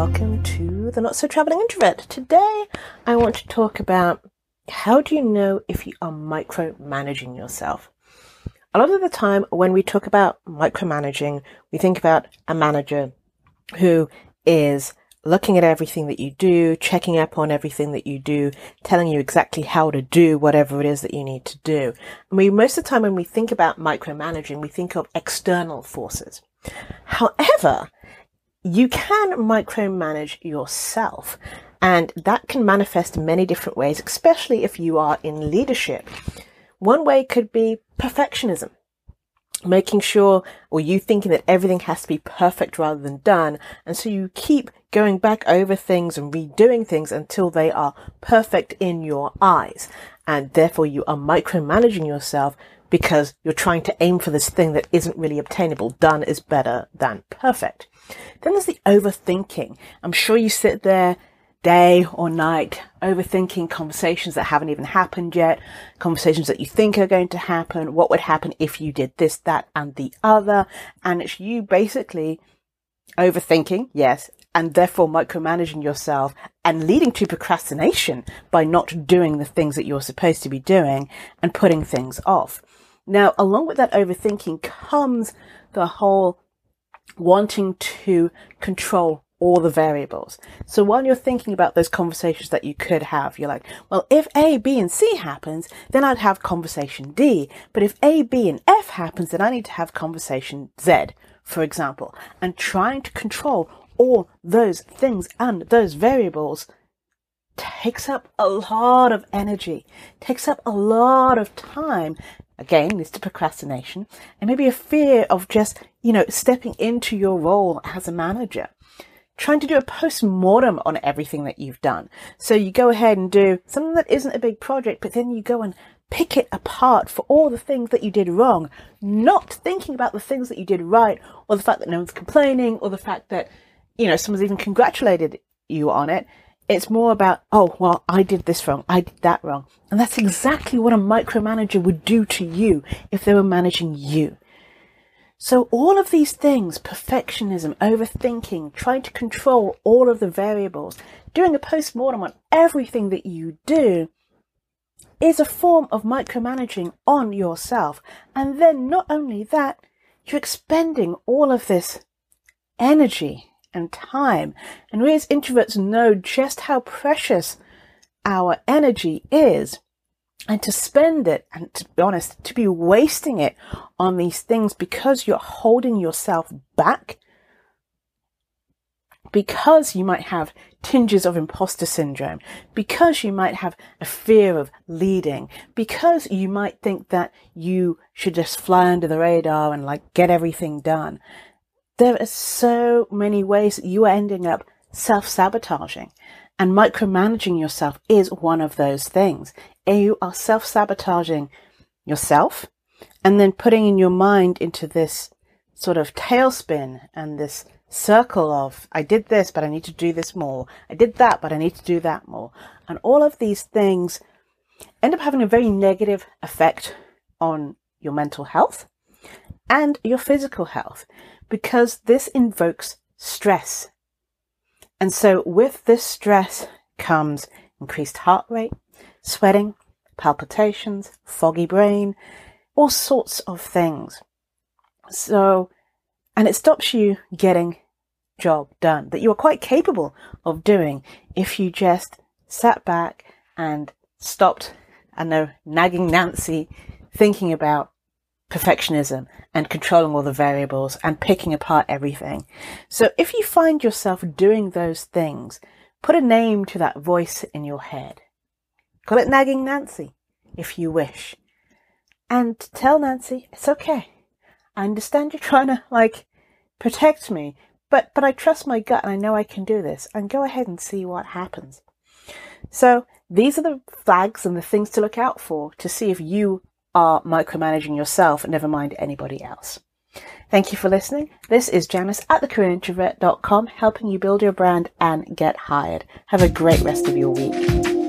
the Not So Traveling Introvert. Today, I want to talk about how do you know if you are micromanaging yourself? A lot of the time, when we talk about micromanaging, we think about a manager who is looking at everything that you do, checking up on everything that you do, telling you exactly how to do whatever it is that you need to do. And we, most of the time when we think about micromanaging, we think of external forces. However, you can micromanage yourself and that can manifest in many different ways, especially if you are in leadership. One way could be perfectionism making sure or you thinking that everything has to be perfect rather than done. And so you keep going back over things and redoing things until they are perfect in your eyes. And therefore you are micromanaging yourself because you're trying to aim for this thing that isn't really obtainable. Done is better than perfect. Then there's the overthinking. I'm sure you sit there day or night overthinking conversations that haven't even happened yet, conversations that you think are going to happen, what would happen if you did this, that, and the other. And it's you basically overthinking, yes, and therefore micromanaging yourself and leading to procrastination by not doing the things that you're supposed to be doing and putting things off. Now, along with that overthinking comes the whole wanting to control all the variables. So while you're thinking about those conversations that you could have, you're like, well, if A, B, and C happens, then I'd have conversation D. But if A, B, and F happens, then I need to have conversation Z, for example. And trying to control all those things and those variables takes up a lot of energy, takes up a lot of time. Again, leads to procrastination and maybe a fear of just, you know, stepping into your role as a manager trying to do a post-mortem on everything that you've done. So you go ahead and do something that isn't a big project, but then you go and pick it apart for all the things that you did wrong, not thinking about the things that you did right, or the fact that no one's complaining, or the fact that, you know, someone's even congratulated you on it. It's more about, oh, well, I did this wrong. I did that wrong. And that's exactly what a micromanager would do to you if they were managing you. So all of these things, perfectionism, overthinking, trying to control all of the variables, doing a post-mortem on everything that you do is a form of micromanaging on yourself. And then not only that, you're expending all of this energy and time. And we as introverts know just how precious our energy is and to spend it and to be honest to be wasting it on these things because you're holding yourself back because you might have tinges of imposter syndrome, because you might have a fear of leading, because you might think that you should just fly under the radar and like get everything done. There are so many ways that you are ending up self sabotaging. And micromanaging yourself is one of those things. You are self sabotaging yourself and then putting in your mind into this sort of tailspin and this circle of, I did this, but I need to do this more. I did that, but I need to do that more. And all of these things end up having a very negative effect on your mental health and your physical health because this invokes stress and so with this stress comes increased heart rate, sweating, palpitations, foggy brain, all sorts of things. So, and it stops you getting job done that you are quite capable of doing if you just sat back and stopped, I know, nagging Nancy, thinking about perfectionism and controlling all the variables and picking apart everything. So if you find yourself doing those things, put a name to that voice in your head. Call it nagging Nancy if you wish. And tell Nancy, it's okay. I understand you're trying to like protect me, but, but I trust my gut and I know I can do this and go ahead and see what happens. So these are the flags and the things to look out for to see if you are micromanaging yourself, never mind anybody else. Thank you for listening. This is Janice at thecareerintrovert.com, helping you build your brand and get hired. Have a great rest of your week.